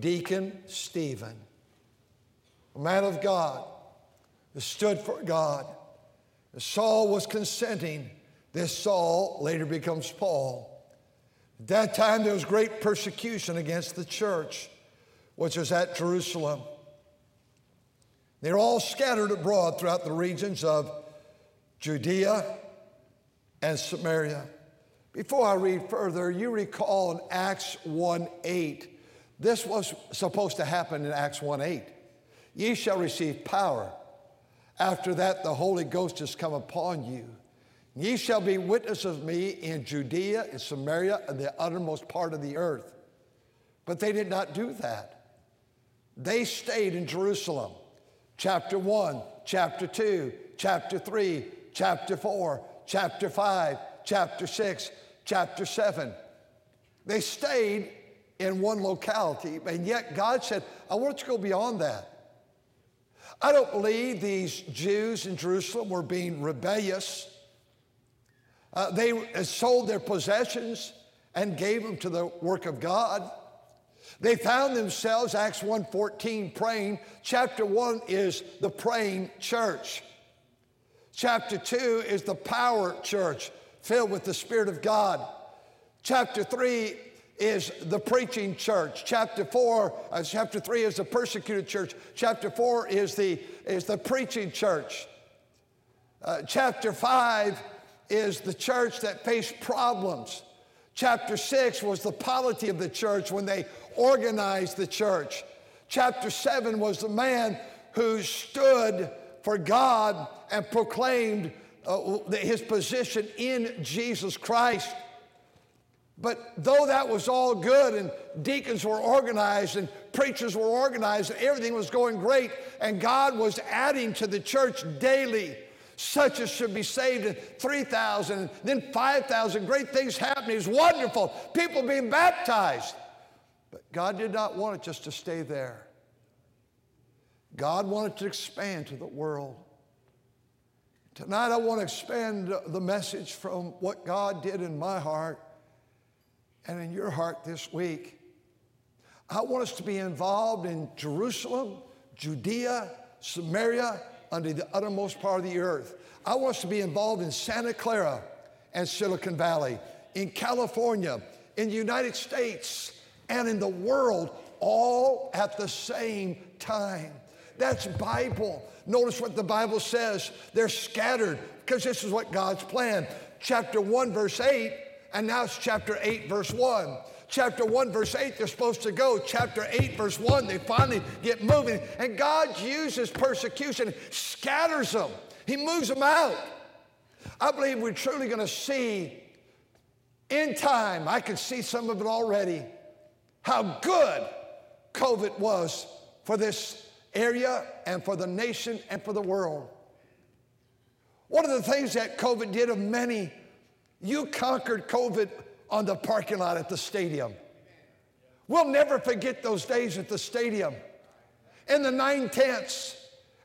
Deacon Stephen, a man of God, who stood for God. Saul was consenting. This Saul later becomes Paul. At that time, there was great persecution against the church, which was at Jerusalem. They're all scattered abroad throughout the regions of Judea and Samaria. Before I read further, you recall in Acts 1 8, this was supposed to happen in Acts 1 8. Ye shall receive power. After that, the Holy Ghost has come upon you. Ye shall be witnesses of me in Judea, in Samaria, and the uttermost part of the earth. But they did not do that. They stayed in Jerusalem. Chapter 1, chapter 2, chapter 3, chapter 4, chapter 5, chapter 6, chapter 7. They stayed in one locality, and yet God said, I want you to go beyond that. I don't believe these Jews in Jerusalem were being rebellious. Uh, they sold their possessions and gave them to the work of God. They found themselves, Acts 1.14, praying. Chapter 1 is the praying church. Chapter 2 is the power church, filled with the Spirit of God. Chapter 3 is the preaching church. Chapter 4, uh, chapter 3 is the persecuted church. Chapter 4 is the, is the preaching church. Uh, chapter 5 is the church that faced problems. Chapter 6 was the polity of the church when they organized the church. Chapter 7 was the man who stood for God and proclaimed uh, his position in Jesus Christ. But though that was all good and deacons were organized and preachers were organized and everything was going great and God was adding to the church daily, such as should be saved, and 3,000, then 5,000, great things happening. It's wonderful. People being baptized. But God did not want it just to stay there. God wanted to expand to the world. Tonight, I want to expand the message from what God did in my heart and in your heart this week. I want us to be involved in Jerusalem, Judea, Samaria, under the uttermost part of the earth. I want us to be involved in Santa Clara and Silicon Valley, in California, in the United States, and in the world, all at the same time. That's Bible. Notice what the Bible says. They're scattered because this is what God's plan. Chapter 1, verse 8 and now it's chapter 8, verse 1. Chapter 1, verse 8, they're supposed to go. Chapter 8, verse 1, they finally get moving. And God uses persecution, scatters them, He moves them out. I believe we're truly going to see in time, I can see some of it already, how good COVID was for this area and for the nation and for the world. One of the things that COVID did of many you conquered COVID on the parking lot at the stadium. We'll never forget those days at the stadium, and the nine tents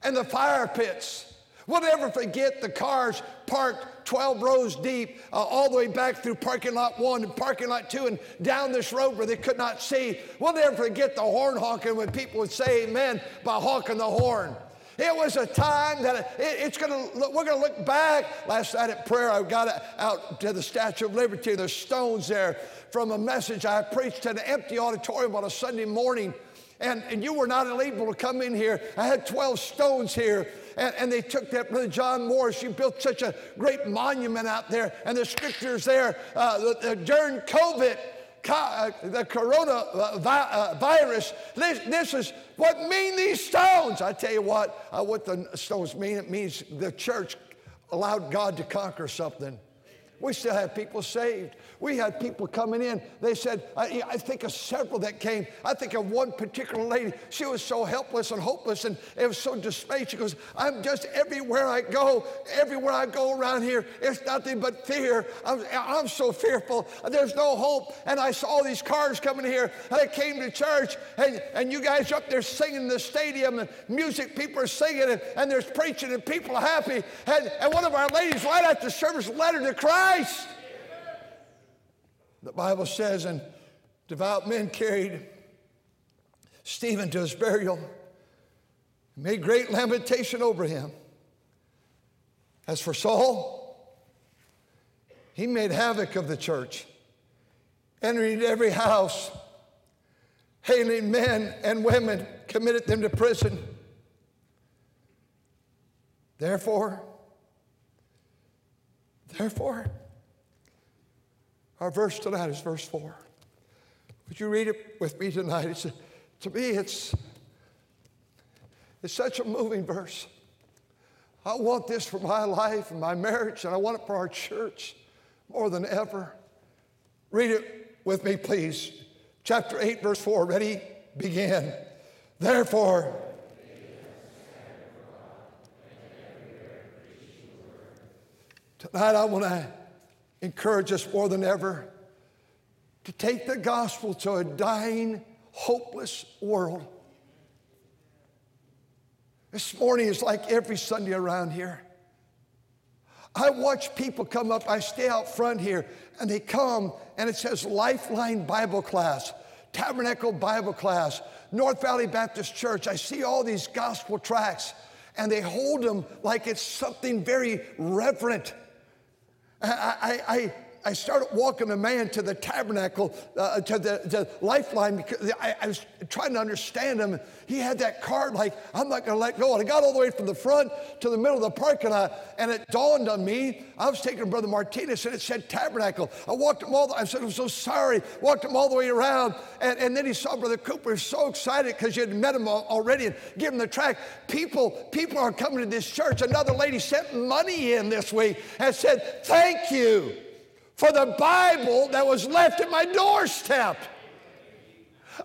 and the fire pits. We'll never forget the cars parked 12 rows deep, uh, all the way back through parking lot one and parking lot two and down this road where they could not see. We'll never forget the horn honking when people would say amen by honking the horn. It was a time that it, it's going to, we're going to look back. Last night at prayer, I got out to the Statue of Liberty. There's stones there from a message I preached at an empty auditorium on a Sunday morning. And, and you were not able to come in here. I had 12 stones here. And, and, they took that, Brother John Morris, you built such a great monument out there, and the scriptures there uh, during COVID, the coronavirus. Uh, this, this is what mean these stones. I tell you what, uh, what the stones mean. It means the church allowed God to conquer something. We still have people saved. We had people coming in. They said, I, I, think of several that came. I think of one particular lady. She was so helpless and hopeless and it was so dismayed. She goes, I'm just everywhere I go, everywhere I go around here, it's nothing but fear. I'm, I'm so fearful. There's no hope. And I saw these cars coming here and I came to church and, and you guys up there singing in the stadium and music, people are singing and, and there's preaching and people are happy. And, and one of our ladies right after service led her to Christ. The Bible says, and devout men carried Stephen to his burial, made great lamentation over him. As for Saul, he made havoc of the church, entering every house, hailing men and women, committed them to prison. Therefore, therefore, our verse tonight is verse 4. Would you read it with me tonight? It's, to me, it's, it's such a moving verse. I want this for my life and my marriage, and I want it for our church more than ever. Read it with me, please. Chapter 8, verse 4. Ready? Begin. Therefore, tonight I want to encourage us more than ever to take the gospel to a dying, hopeless world. This morning is like every Sunday around here. I watch people come up, I stay out front here, and they come and it says Lifeline Bible Class, Tabernacle Bible Class, North Valley Baptist Church. I see all these gospel tracts and they hold them like it's something very reverent. I, I, I started walking a man to the tabernacle, uh, to the, lifeline, because I, I, was trying to understand him. He had that card like, I'm not going to let go. And I got all the way from the front to the middle of the parking lot, and it dawned on me. I was taking Brother Martinez, and it said tabernacle. I walked him all the I said, I'm so sorry. Walked him all the way around. And, and then he saw Brother Cooper, so excited because you had met him already and given him the track. People, people are coming to this church. Another lady sent money in this week and said, Thank you for the Bible that was left at my doorstep.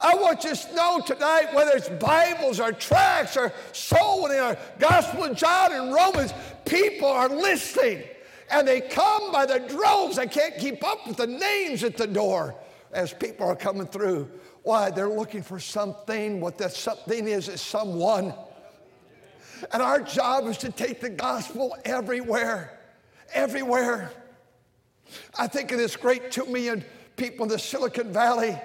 I want you to know tonight, whether it's Bibles or tracts or soul winning or Gospel of John and Romans, people are listening. And they come by the droves. I can't keep up with the names at the door as people are coming through. Why? They're looking for something. What that something is, is someone. And our job is to take the gospel everywhere, everywhere. I think of this great two million people in the Silicon Valley.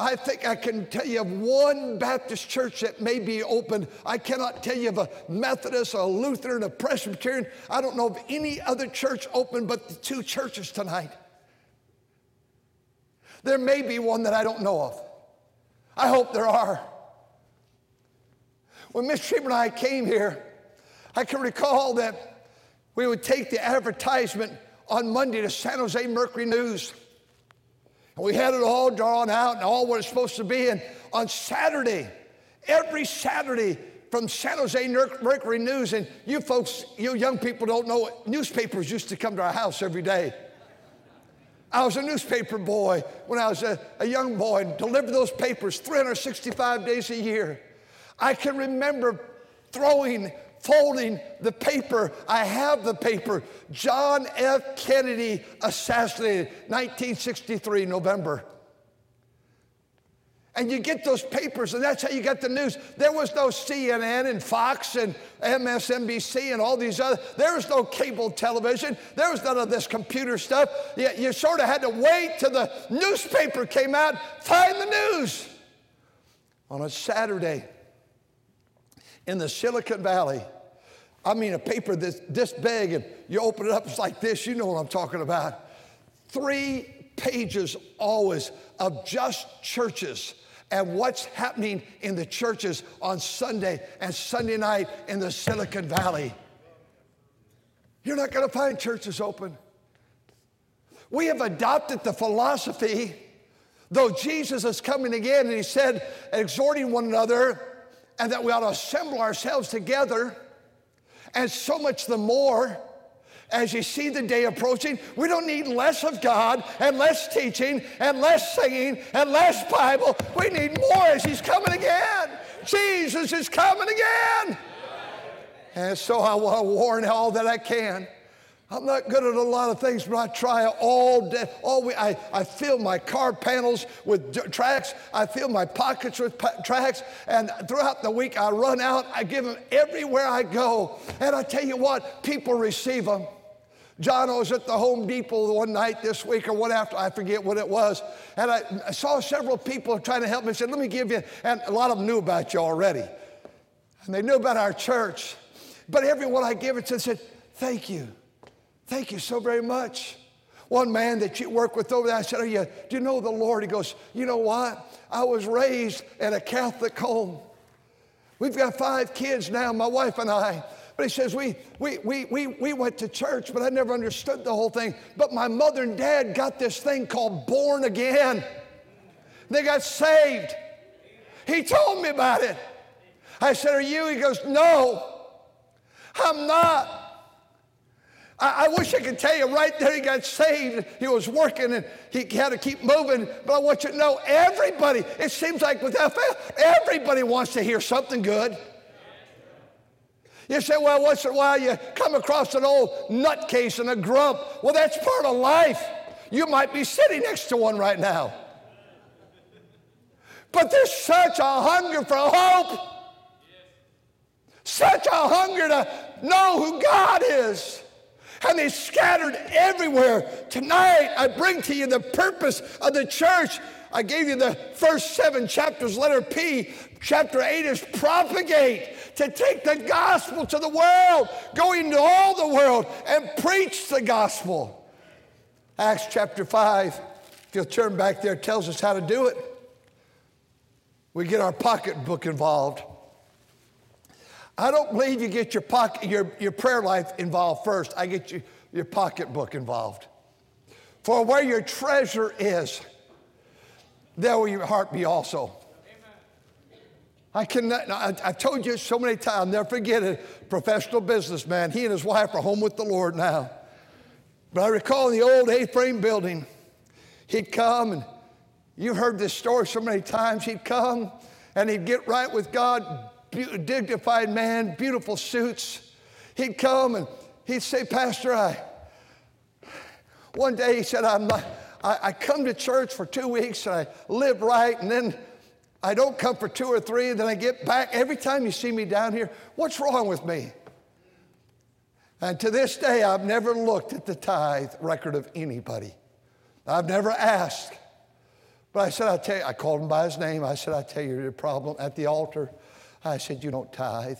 I think I can tell you of one Baptist church that may be open. I cannot tell you of a Methodist, a Lutheran, a Presbyterian. I don't know of any other church open but the two churches tonight. There may be one that I don't know of. I hope there are. When Miss Trieber and I came here, I can recall that we would take the advertisement on Monday to San Jose Mercury News. And we had it all drawn out and all what it's supposed to be. And on Saturday, every Saturday from San Jose Mercury News, and you folks, you young people don't know, newspapers used to come to our house every day. I was a newspaper boy when I was a, a young boy and delivered those papers 365 days a year. I can remember throwing folding the paper. I have the paper. John F. Kennedy assassinated, 1963, November. And you get those papers, and that's how you get the news. There was no CNN and Fox and MSNBC and all these other. There was no cable television. There was none of this computer stuff. You, you sort of had to wait till the newspaper came out, find the news. On a Saturday, in the Silicon Valley. I mean, a paper that's this big, and you open it up, it's like this. You know what I'm talking about. Three pages always of just churches and what's happening in the churches on Sunday and Sunday night in the Silicon Valley. You're not going to find churches open. We have adopted the philosophy, though Jesus is coming again, and he said, exhorting one another and that we ought to assemble ourselves together. And so much the more, as you see the day approaching, we don't need less of God and less teaching and less singing and less Bible. We need more as He's coming again. Jesus is coming again. And so I want to warn all that I can. I'm not good at a lot of things, but I try all day. All week. I, I fill my car panels with tracks. I fill my pockets with tracts. And throughout the week, I run out. I give them everywhere I go. And I tell you what, people receive them. John was at the Home Depot one night this week or what after, I forget what it was. And I, I saw several people trying to help me. I said, let me give you, and a lot of them knew about you already. And they knew about our church. But everyone I give it to said, thank you. Thank you so very much. One man that you work with over there, I said, oh, Are you, Do you know the Lord? He goes, You know what? I was raised in a Catholic home. We've got five kids now, my wife and I. But he says, we, we, we, we, we went to church, but I never understood the whole thing. But my mother and dad got this thing called born again. They got saved. He told me about it. I said, Are you? He goes, No, I'm not. I, I, wish I could tell you right there he got saved. He was working and he had to keep moving. But I want you to know everybody, it seems like with FL, everybody wants to hear something good. You say, well, once in a while you come across an old nutcase and a grump. Well, that's part of life. You might be sitting next to one right now. But there's such a hunger for hope, such a hunger to know who God is. And they scattered everywhere. Tonight, I bring to you the purpose of the church. I gave you the first seven chapters, letter P. Chapter 8 is propagate to take the gospel to the world, go into all the world and preach the gospel. Acts chapter 5, if you'll turn back there, tells us how to do it. We get our pocketbook involved. I don't believe you get your, pocket, your, your prayer life involved first. I get you, your pocketbook involved. For where your treasure is, there will your heart be also. I cannot, I, have told you so many times, I'll never forget it. Professional businessman. He and his wife are home with the Lord now. But I recall in the old A-frame building, he'd come and you heard this story so many times. He'd come and he'd get right with God, dignified man, beautiful suits. He'd come and he'd say, Pastor, I, one day he said, I'm not, I, I come to church for two weeks and I live right and then I don't come for two or three, and then I get back. Every time you see me down here, what's wrong with me? And to this day, I've never looked at the tithe record of anybody. I've never asked. But I said, I tell you, I called him by his name. I said, I tell you the problem at the altar. I said, You don't tithe.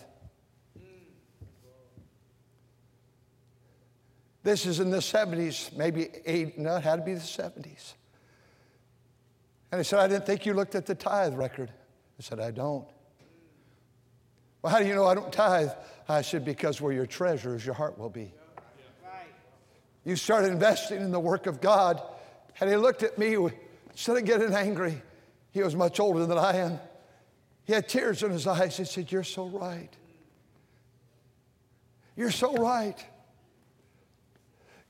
This is in the 70s, maybe eight, no, it had to be the 70s. And he said, I didn't think you looked at the tithe record. I said, I don't. Well, how do you know I don't tithe? I said, because where your treasure is, your heart will be. You started investing in the work of God. And he looked at me, instead of getting angry, he was much older than I am. He had tears in his eyes. He said, You're so right. You're so right.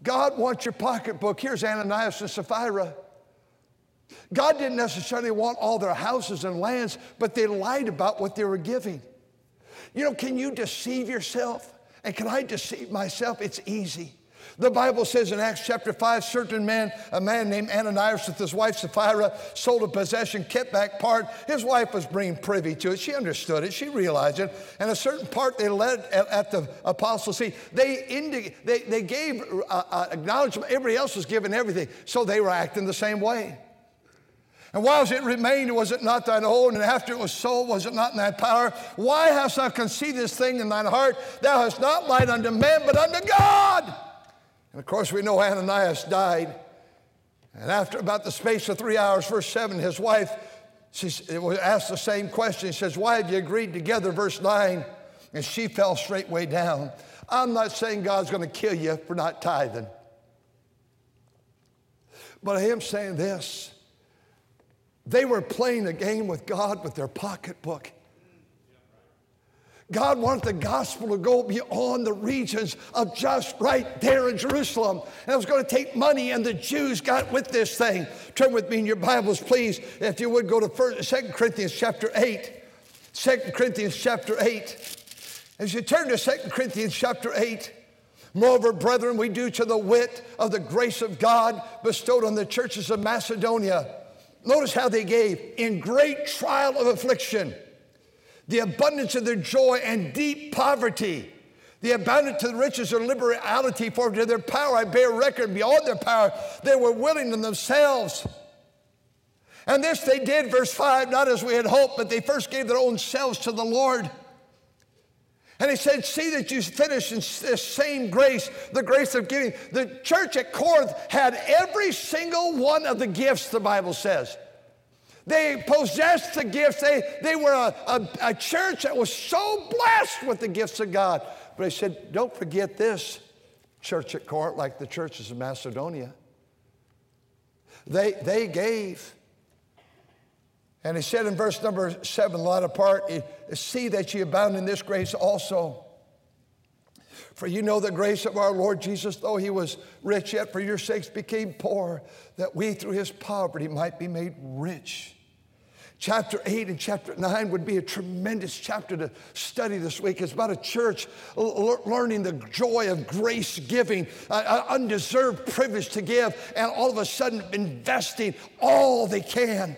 God wants your pocketbook. Here's Ananias and Sapphira. God didn't necessarily want all their houses and lands, but they lied about what they were giving. You know, can you deceive yourself? And can I deceive myself? It's easy. The Bible says in Acts chapter 5, certain man, a man named Ananias with his wife Sapphira, sold a possession, kept back part. His wife was being privy to it. She understood it. She realized it. And a certain part they led at, at the apostles' see. They, indi- they, they gave uh, uh, acknowledgement. Everybody else was given everything. So they were acting the same way. And whilst it remained, was it not thine own? And after it was sold, was it not in thy power? Why hast thou conceived this thing in thine heart? Thou hast not lied unto men, but unto God. And of course, we know Ananias died. And after about the space of three hours, verse 7, his wife she was asked the same question. He says, Why have you agreed together? Verse 9. And she fell straightway down. I'm not saying God's going to kill you for not tithing. But I am saying this they were playing a game with God with their pocketbook. God wanted the gospel to go beyond the regions of just right there in Jerusalem. And it was going to take money, and the Jews got with this thing. Turn with me in your Bibles, please, if you would go to 2 Corinthians chapter 8. 2 Corinthians chapter 8. As you turn to 2 Corinthians chapter 8, Moreover, brethren, we do to the wit of the grace of God bestowed on the churches of Macedonia. Notice how they gave in great trial of affliction the abundance of their joy and deep poverty, the abundance of the riches of liberality, for to their power I bear record beyond their power, they were willing in themselves. And this they did, verse 5, not as we had hoped, but they first gave their own selves to the Lord. And he said, See that you finish in this same grace, the grace of giving. The church at Corinth had every single one of the gifts, the Bible says. They possessed the gifts. They, they were a, a, a church that was so blessed with the gifts of God. But he said, don't forget this church at Corinth, like the churches of Macedonia. They, they gave. And he said in verse number seven, a lot apart, eh, see that ye abound in this grace also. For you know the grace of our Lord Jesus, though he was rich, yet for your sakes became poor, that we through his poverty might be made rich. Chapter 8 and chapter 9 would be a tremendous chapter to study this week. It's about a church learning the joy of grace giving, an undeserved privilege to give, and all of a sudden investing all they can.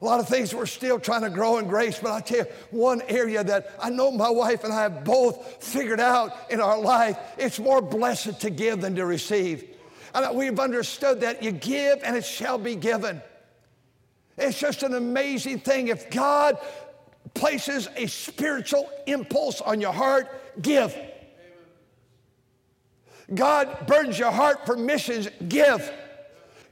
A lot of things we're still trying to grow in grace, but I tell you, one area that I know my wife and I have both figured out in our life, it's more blessed to give than to receive. And we've understood that you give and it shall be given. It's just an amazing thing. If God places a spiritual impulse on your heart, give. God burdens your heart for missions, give.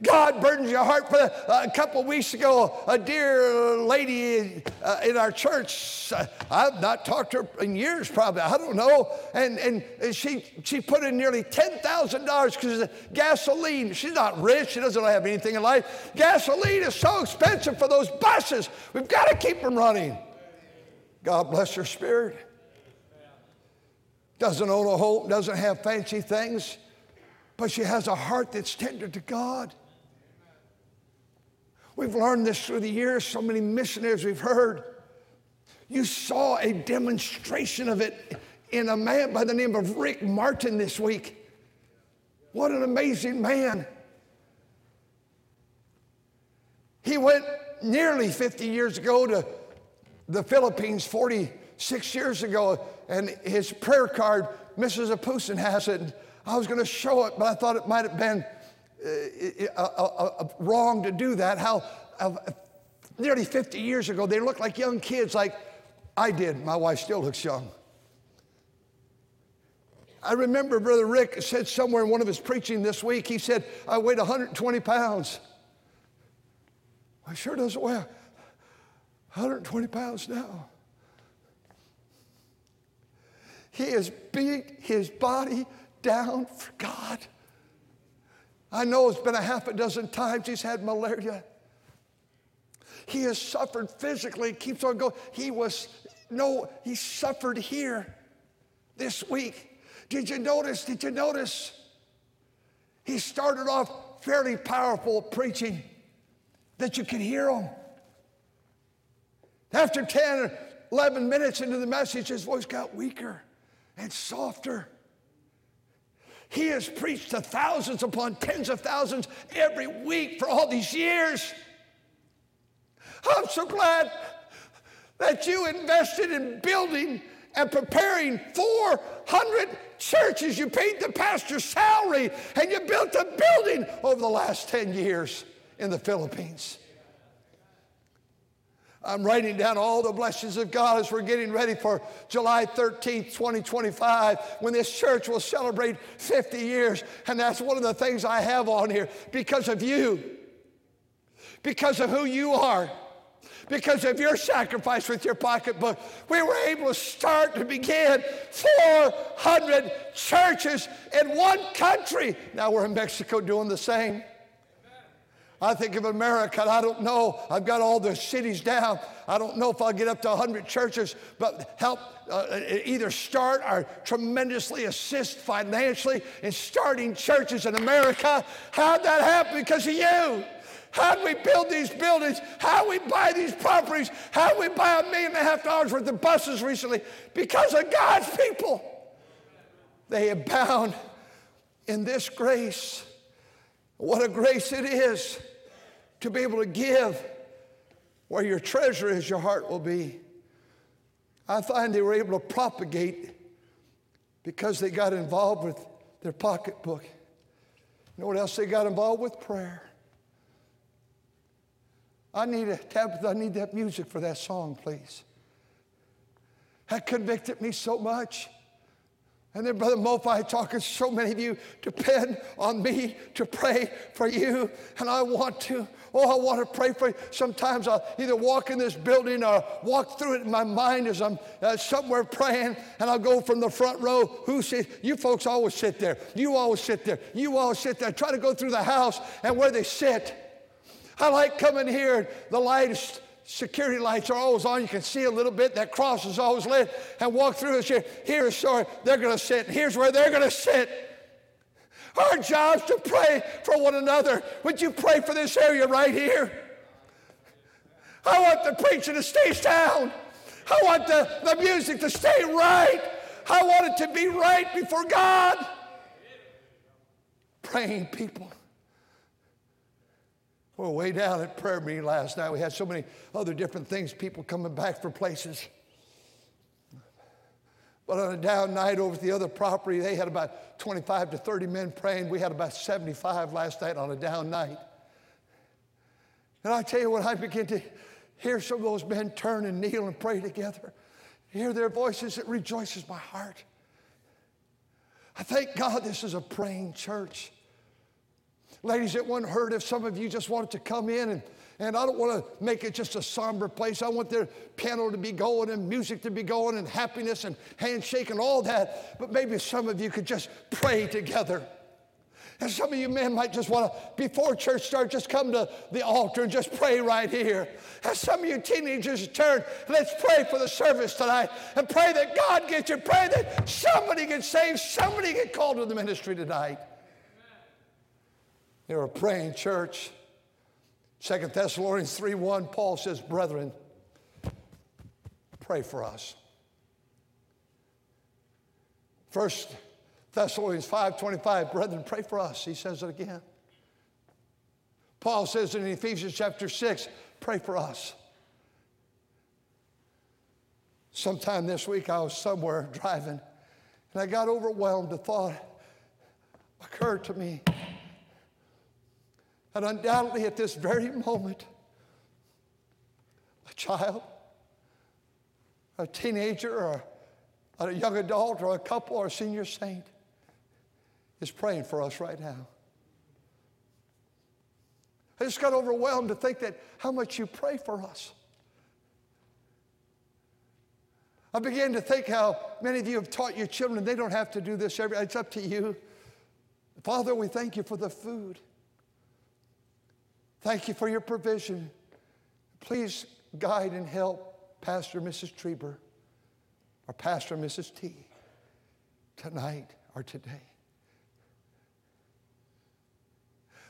God burdens your heart. For uh, a couple weeks ago, a dear lady uh, in our church, uh, I've not talked to her in years probably, I don't know, and, and she, she put in nearly $10,000 because gasoline, she's not rich, she doesn't have anything in life. Gasoline is so expensive for those buses. We've got to keep them running. God bless her spirit. Doesn't own a home, doesn't have fancy things, but she has a heart that's tender to God. We've learned this through the years, so many missionaries we've heard. You saw a demonstration of it in a man by the name of Rick Martin this week. What an amazing man. He went nearly 50 years ago to the Philippines, 46 years ago, and his prayer card, Mrs. Apusin has it. I was going to show it, but I thought it might have been uh, uh, wrong to do that. How nearly 50 years ago, they looked like young kids, like I did. My wife still looks young. I remember Brother Rick said somewhere in one of his preaching this week, he said, I weighed 120 pounds. I sure doesn't weigh 120 pounds now. He has beat his body down for God. I know it's been a half a dozen times he's had malaria. He has suffered physically, keeps on going. He was, no, he suffered here this week. Did you notice? Did you notice? He started off fairly powerful preaching that you could hear him. After 10 or 11 minutes into the message, his voice got weaker and softer. He has preached to thousands upon tens of thousands every week for all these years. I'm so glad that you invested in building and preparing 400 churches. You paid the pastor's salary and you built a building over the last 10 years in the Philippines. I'm writing down all the blessings of God as we're getting ready for July 13th, 2025, when this church will celebrate 50 years. And that's one of the things I have on here because of you, because of who you are, because of your sacrifice with your pocketbook. We were able to start to begin 400 churches in one country. Now we're in Mexico doing the same. I think of America, I don't know. I've got all the cities down. I don't know if I'll get up to 100 churches, but help uh, either start or tremendously assist financially in starting churches in America. How'd that happen? Because of you. How'd we build these buildings? How'd we buy these properties? How'd we buy a million and a half dollars worth of buses recently? Because of God's people. They abound in this grace. What a grace it is to be able to give where your treasure is, your heart will be. I find they were able to propagate because they got involved with their pocketbook. You know what else they got involved with? Prayer. I need a Tabitha, I need that music for that song, please. That convicted me so much. And then, Brother Mofi talking, so many of you depend on me to pray for you. And I want to. Oh, I want to pray for you. Sometimes I'll either walk in this building or walk through it in my mind as I'm uh, somewhere praying, and I'll go from the front row. Who sits? You folks always sit there. You always sit there. You always sit there. I Try to go through the house and where they sit. I like coming here. The lights security lights are always on. You can see a little bit. That cross is always lit. And walk through and say, here's sorry, they're going to sit. Here's where they're going to sit. Our job's to pray for one another. Would you pray for this area right here? I want the preacher to stay down. I want the, the music to stay right. I want it to be right before God. Praying people. We were way down at prayer meeting last night. We had so many other different things, people coming back from places. But on a down night over at the other property, they had about 25 to 30 men praying. We had about 75 last night on a down night. And I tell you what, I begin to hear some of those men turn and kneel and pray together. Hear their voices, it rejoices my heart. I thank God this is a praying church. Ladies, it wouldn't hurt if some of you just wanted to come in and and I don't want to make it just a somber place. I want their piano to be going and music to be going and happiness and handshake and all that. But maybe some of you could just pray together. And some of you men might just want to, before church starts, just come to the altar and just pray right here. And some of you teenagers turn, let's pray for the service tonight and pray that God gets you. Pray that somebody gets saved, somebody get called to the ministry tonight. They were a praying church. Second Thessalonians 3 1, Paul says, Brethren, pray for us. First Thessalonians 5:25, brethren, pray for us. He says it again. Paul says in Ephesians chapter 6, pray for us. Sometime this week I was somewhere driving and I got overwhelmed. The thought occurred to me and undoubtedly, at this very moment, a child, a teenager, or a young adult, or a couple, or a senior saint is praying for us right now. I just got overwhelmed to think that how much you pray for us. I began to think how many of you have taught your children they don't have to do this every it's up to you. Father, we thank you for the food. Thank you for your provision. Please guide and help Pastor Mrs. Trieber or Pastor Mrs. T tonight or today.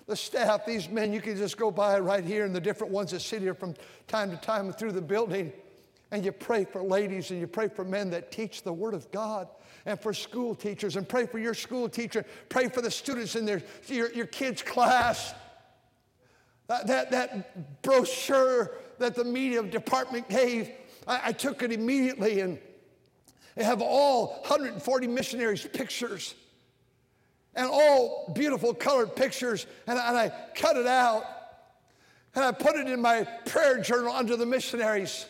The staff, these men, you can just go by right here and the different ones that sit here from time to time through the building and you pray for ladies and you pray for men that teach the Word of God and for school teachers and pray for your school teacher. Pray for the students in their, your, your kids' class. That, that, brochure that the media department gave, I, I took it immediately and they have all 140 missionaries' pictures and all beautiful colored pictures. And I, and I cut it out and I put it in my prayer journal under the missionaries.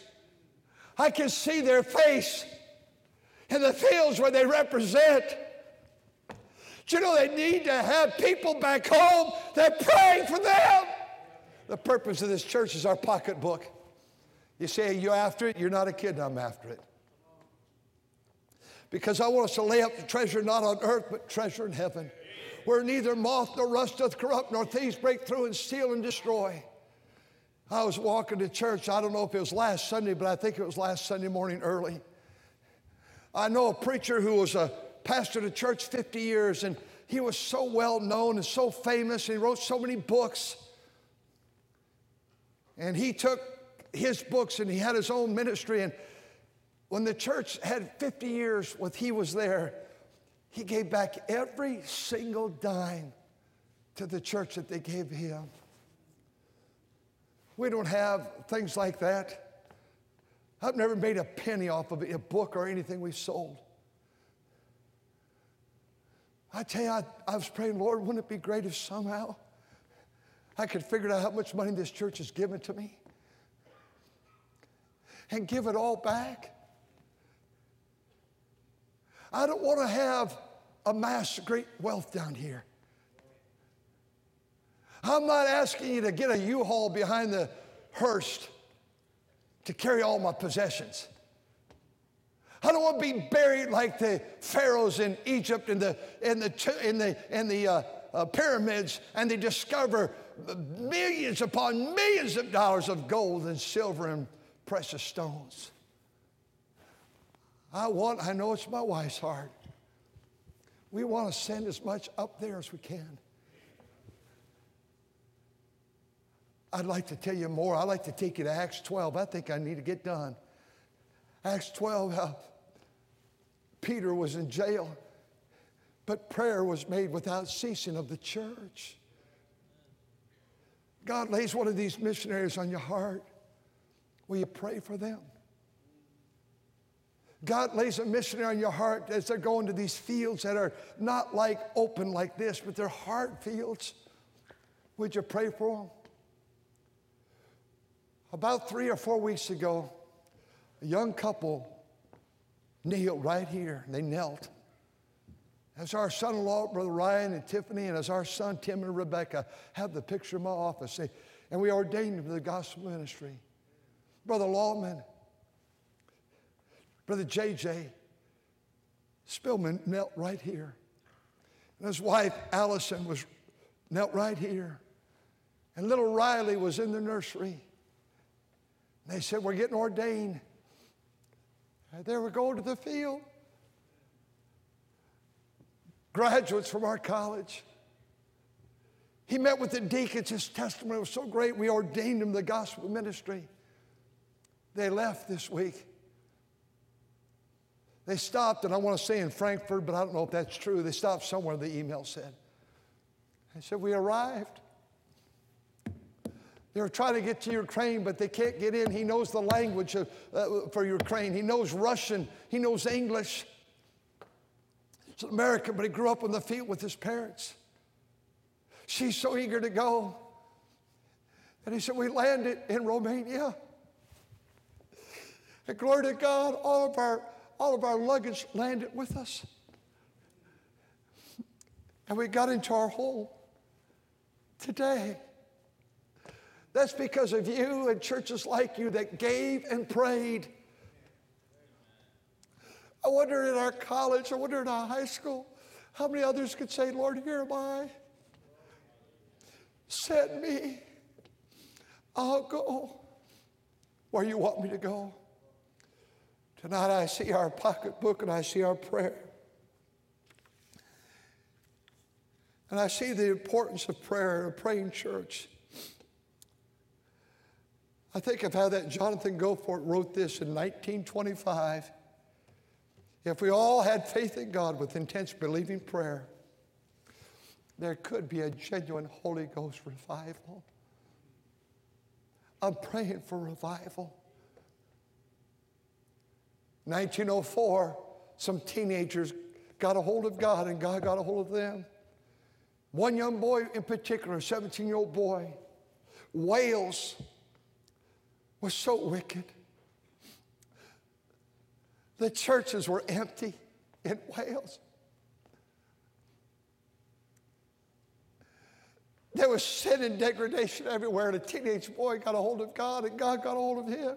I can see their face in the fields where they represent. Do you know they need to have people back home that pray for them? The purpose of this church is our pocketbook. You say, You're after it? You're not a kid, I'm after it. Because I want us to lay up the treasure not on earth, but treasure in heaven. where neither moth nor rust doth corrupt, nor thieves break through and steal and destroy. I was walking to church. I don't know if it was last Sunday, but I think it was last Sunday morning early. I know a preacher who was a pastor to church 50 years, and he was so well known and so famous, and he wrote so many books. And he took his books and he had his own ministry. And when the church had 50 years with he was there, he gave back every single dime to the church that they gave him. We don't have things like that. I've never made a penny off of a book or anything we sold. I tell you, I, I, was praying, Lord, wouldn't it be great if somehow I could figure out how much money this church has given to me and give it all back? I don't want to have amassed great wealth down here. I'm not asking you to get a U-Haul behind the hearse to carry all my possessions. I don't want to be buried like the pharaohs in Egypt in the, in the, in the, in the uh, uh, pyramids and they discover millions upon millions of dollars of gold and silver and precious stones. I want, I know it's my wife's heart. We want to send as much up there as we can. I'd like to tell you more. I'd like to take you to Acts 12. I think I need to get done. Acts 12, how Peter was in jail, but prayer was made without ceasing of the church. God lays one of these missionaries on your heart. Will you pray for them? God lays a missionary on your heart as they're going to these fields that are not like open like this, but they're hard fields. Would you pray for them? About three or four weeks ago, a young couple kneeled right here. They knelt. As our son in law, Brother Ryan and Tiffany, and as our son Tim and Rebecca have the picture in my office, and we ordained them to the gospel ministry. Brother Lawman, Brother JJ Spillman knelt right here. And his wife, Allison, was knelt right here. And little Riley was in the nursery. And they said, We're getting ordained. And there we go to the field. Graduates from our college. He met with the deacons. His testimony was so great, we ordained him the gospel ministry. They left this week. They stopped, and I want to say in Frankfurt, but I don't know if that's true. They stopped somewhere, the email said. They said, We arrived. They were trying to get to Ukraine, but they can't get in. He knows the language of, uh, for Ukraine. He knows Russian. He knows English. He's an American, but he grew up in the field with his parents. She's so eager to go. And he said, We landed in Romania. And glory to God, all of our, all of our luggage landed with us. And we got into our home today. That's because of you and churches like you that gave and prayed. I wonder in our college, I wonder in our high school, how many others could say, Lord, here am I. Send me. I'll go where you want me to go. Tonight I see our pocketbook and I see our prayer. And I see the importance of prayer, in a praying church. I think of how that Jonathan Goforth wrote this in 1925. If we all had faith in God with intense believing prayer, there could be a genuine Holy Ghost revival. I'm praying for revival. 1904, some teenagers got a hold of God and God got a hold of them. One young boy in particular, a 17 year old boy, Wales, was so wicked. The churches were empty in Wales. There was sin and degradation everywhere, and a teenage boy got a hold of God, and God got a hold of him.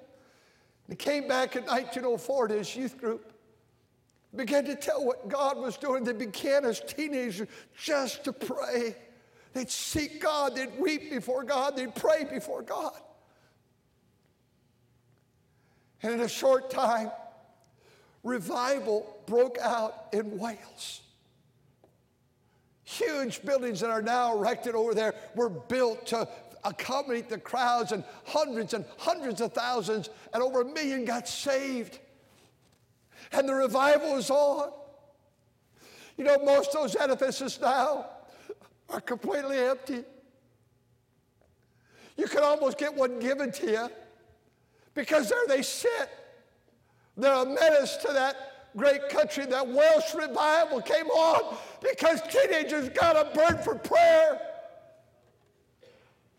He came back in 1904 to his youth group. began to tell what God was doing. They began as teenagers just to pray. They'd seek God, they'd weep before God, they'd pray before God. And in a short time, revival broke out in Wales. Huge buildings that are now erected over there were built to accommodate the crowds, and hundreds and hundreds of thousands, and over a million got saved. And the revival is on. You know, most of those edifices now are completely empty. You can almost get one given to you because there they sit. They're a menace to that great country. That Welsh revival came on because teenagers got a burn for prayer.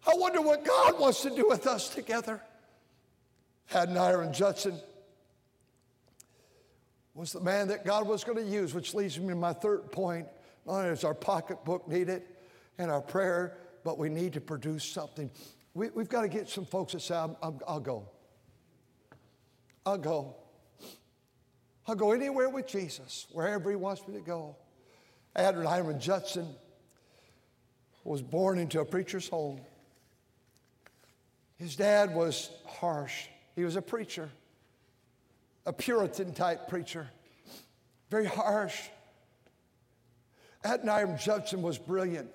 I wonder what God wants to do with us together. Adoniram Judson was the man that God was going to use, which leads me to my third point. Not only does our pocketbook needed and our prayer, but we need to produce something. We, have got to get some folks that say, i will go. I'll go. I'll go anywhere with Jesus, wherever he wants me to go. Adoniram Judson was born into a preacher's home. His dad was harsh. He was a preacher, a Puritan type preacher, very harsh. Adoniram Judson was brilliant.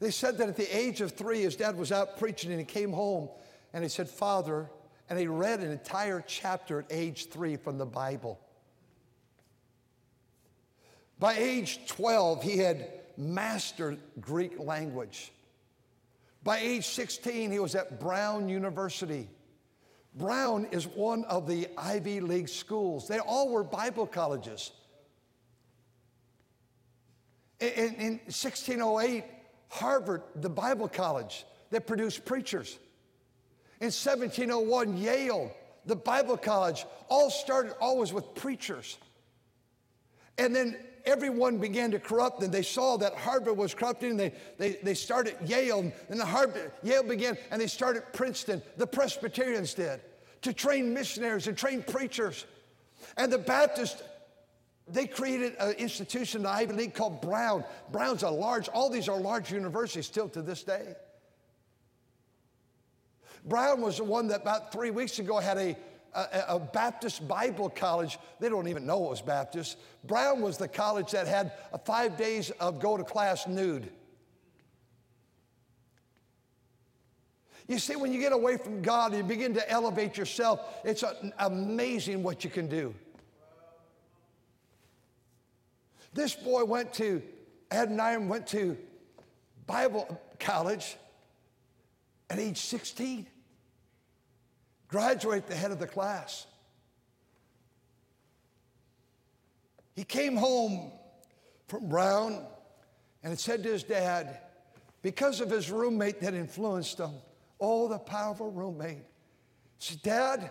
They said that at the age of three, his dad was out preaching and he came home and he said, Father, and he read an entire chapter at age three from the Bible. By age 12, he had mastered Greek language. By age 16, he was at Brown University. Brown is one of the Ivy League schools. They all were Bible colleges. In, in 1608, Harvard, the Bible college that produced preachers. In 1701, Yale, the Bible college, all started always with preachers. And then everyone began to corrupt and they saw that Harvard was corrupting. and They, they, they started Yale and the Harvard, Yale began and they started Princeton. The Presbyterians did to train missionaries and train preachers. And the Baptists, they created an institution, the Ivy League called Brown. Brown's a large, all these are large universities still to this day. Brown was the one that about three weeks ago had a, a, a, Baptist Bible college. They don't even know it was Baptist. Brown was the college that had five days of go to class nude. You see, when you get away from God and you begin to elevate yourself, it's amazing what you can do. This boy went to, Adoniram went to Bible college at age 16 graduate the head of the class. He came home from Brown and had said to his dad, because of his roommate that influenced him, oh, the powerful roommate, he said, Dad,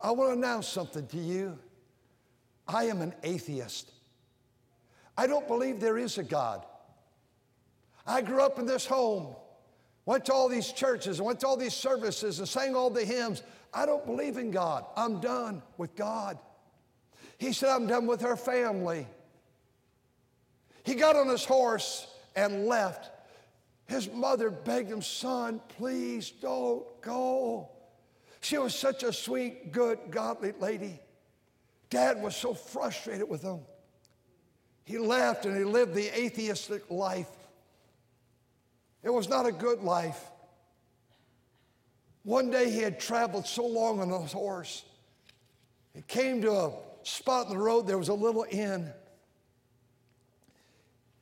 I want to announce something to you. I am an atheist. I don't believe there is a God. I grew up in this home went to all these churches, and went to all these services, and sang all the hymns. I don't believe in God. I'm done with God. He said, I'm done with her family. He got on his horse and left. His mother begged him, Son, please don't go. She was such a sweet, good, godly lady. Dad was so frustrated with him. He left and he lived the atheistic life. It was not a good life. One day he had traveled so long on his horse. He came to a spot in the road, there was a little inn.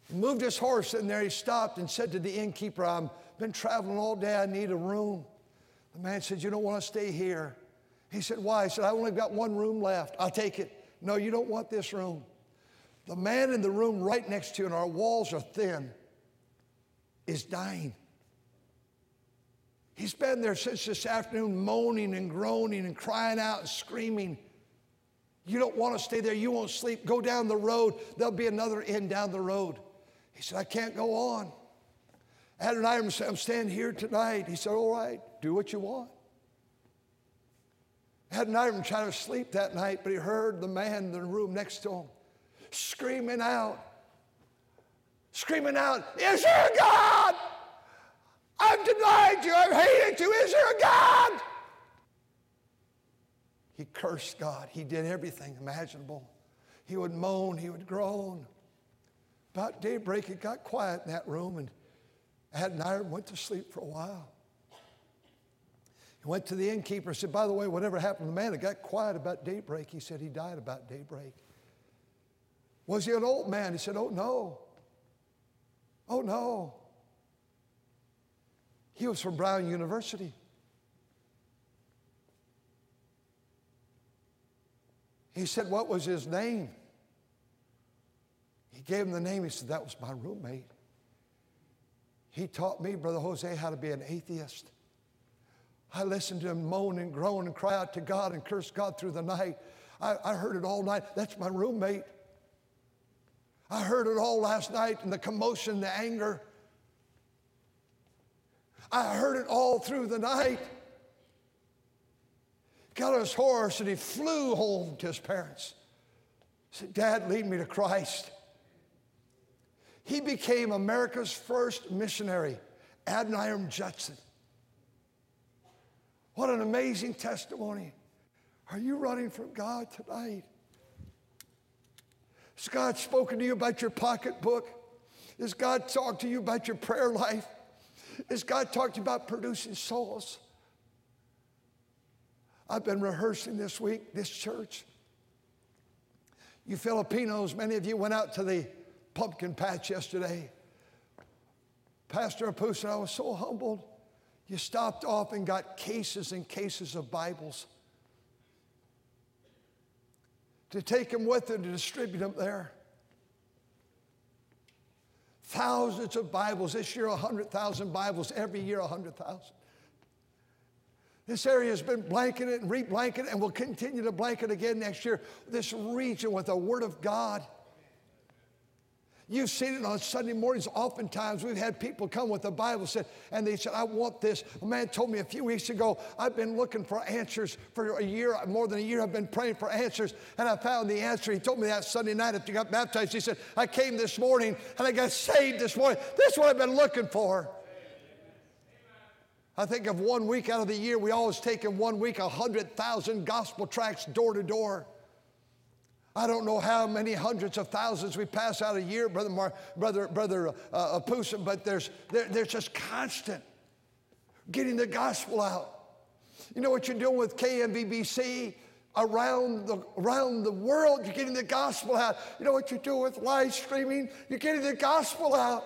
He moved his horse in there, he stopped and said to the innkeeper, I've been traveling all day, I need a room. The man said, You don't want to stay here. He said, Why? He said, I only got one room left. I'll take it. No, you don't want this room. The man in the room right next to you, and our walls are thin is dying. He's been there since this afternoon, moaning and groaning and crying out and screaming. You don't want to stay there. You won't sleep. Go down the road. There'll be another inn down the road. He said, I can't go on. Adoniram said, I'm staying here tonight. He said, All right, do what you want. Even tried to sleep that night, but he heard the man in the room next to him screaming out, screaming out, Is there a God? I've denied you, I've hated you, is there a God? He cursed God. He did everything imaginable. He would moan, he would groan. About daybreak, it got quiet in that room, and Adoniram went to sleep for a while. He went to the innkeeper and said, By the way, whatever happened to the man, it got quiet about daybreak. He said he died about daybreak. Was he an old man? He said, Oh, no. Oh, no. He was from Brown University. He said, What was his name? He gave him the name. He said, That was my roommate. He taught me, Brother Jose, how to be an atheist. I listened to him moan and groan and cry out to God and curse God through the night. I, I heard it all night. That's my roommate. I heard it all last night and the commotion, the anger. I heard it all through the night. Got his horse and he flew home to his parents. Said, Dad, lead me to Christ. He became America's first missionary, Adoniram Judson. What an amazing testimony. Are you running from God tonight? Has God spoken to you about your pocketbook? Has God talked to you about your prayer life? Has God talked to you about producing souls? I've been rehearsing this week, this church. You Filipinos, many of you went out to the pumpkin patch yesterday. Pastor Apus and I was so humbled. You stopped off and got cases and cases of Bibles to take them with you to distribute them there. Thousands of Bibles. This year, 100,000 Bibles. Every year, 100,000. This area has been blanketed and reblanketed and will continue to blanket again next year. This region with the Word of God. You've seen it on Sunday mornings. Oftentimes, we've had people come with the Bible said, and they said, I want this. A man told me a few weeks ago, I've been looking for answers for a year, more than a year. I've been praying for answers, and I found the answer. He told me that Sunday night after he got baptized. He said, I came this morning and I got saved this morning. This is what I've been looking for. I think of one week out of the year, we always take in one week 100,000 gospel tracts door to door. I don't know how many hundreds of thousands we pass out a year, Brother Mar, Brother, Brother uh, Apusa, but there's, there, there's just constant getting the gospel out. You know what you're doing with KMVBC? Around the, around the world, you're getting the gospel out. You know what you're doing with live streaming? You're getting the gospel out.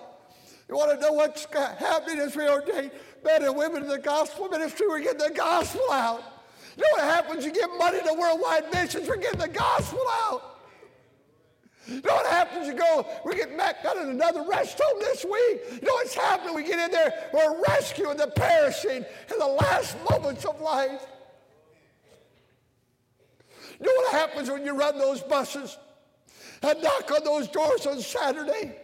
You want to know what's happening as we ordain men and women in the gospel ministry? We're getting the gospel out. You know what happens? You give money to worldwide missions, we're getting the gospel out. You know what happens? You go, we get back out in another rest home this week. You know what's happening? We get in there, we're rescuing the perishing in the last moments of life. You know what happens when you run those buses and knock on those doors on Saturday?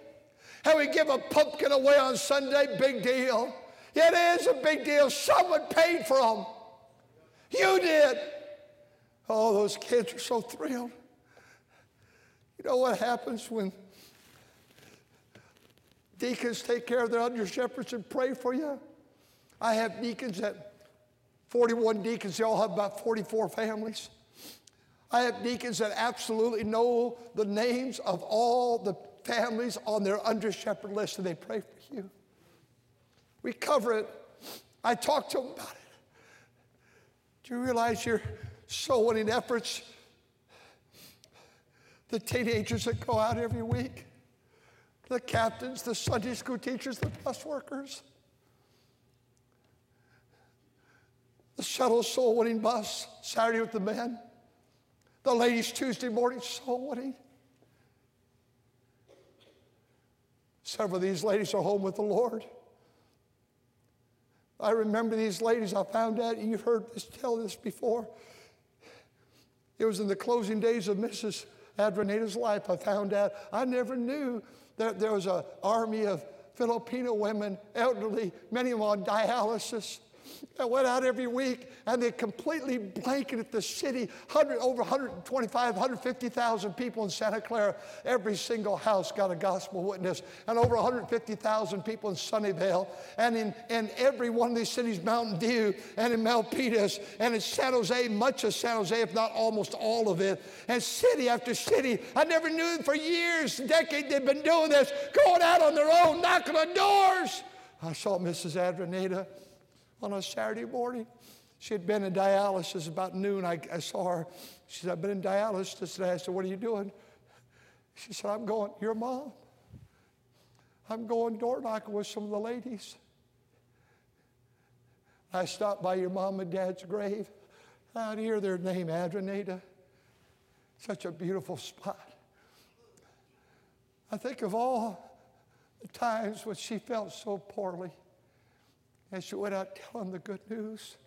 And we give a pumpkin away on Sunday, big deal. It is a big deal. Someone paid for them. You did. Oh, those kids are so thrilled. You know what happens when deacons take care of their under shepherds and pray for you? I have deacons that 41 deacons, they all have about 44 families. I have deacons that absolutely know the names of all the families on their under shepherd list and they pray for you. We cover it. I talk to them about it. Do you realize your soul winning efforts? The teenagers that go out every week, the captains, the Sunday school teachers, the bus workers, the shuttle soul winning bus Saturday with the men, the ladies Tuesday morning soul winning. Several of these ladies are home with the Lord. I remember these ladies, I found out, you've heard this tell this before. It was in the closing days of Mrs. Adrena's life, I found out. I never knew that there was an army of Filipino women, elderly, many of them on dialysis. That went out every week and they completely blanketed the city. 100, over 125 150,000 people in Santa Clara. Every single house got a gospel witness and over 150,000 people in Sunnyvale and in, in every one of these cities Mountain View and in Milpitas and in San Jose much of San Jose if not almost all of it. And city after city I never knew for years decades they've been doing this going out on their own knocking on doors. I saw Mrs. Adrenata on a Saturday morning. She had been in dialysis about noon. I, I saw her. She said, I've been in dialysis today. I said, What are you doing? She said, I'm going, Your mom. I'm going door knocking with some of the ladies. I stopped by your mom and dad's grave. I'd hear their name, Adrenata. Such a beautiful spot. I think of all the times when she felt so poorly as she went out telling the good news.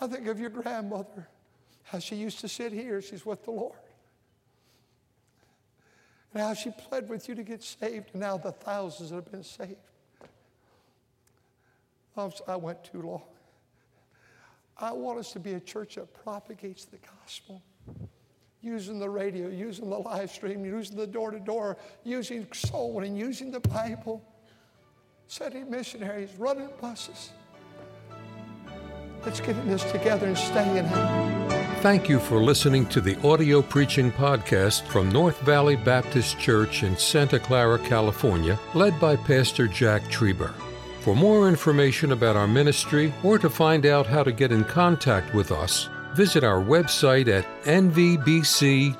I think of your grandmother, how she used to sit here, she's with the Lord. And how she pled with you to get saved, and now the thousands that have been saved. I went too long. I want us to be a church that propagates the gospel, using the radio, using the live stream, using the door to door, using soul winning, using the Bible sending missionaries, running buses. Let's get in this together and stay in it. Thank you for listening to the audio preaching podcast from North Valley Baptist Church in Santa Clara, California, led by Pastor Jack Trieber. For more information about our ministry or to find out how to get in contact with us, visit our website at nvbc.org.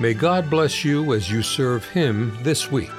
May God bless you as you serve Him this week.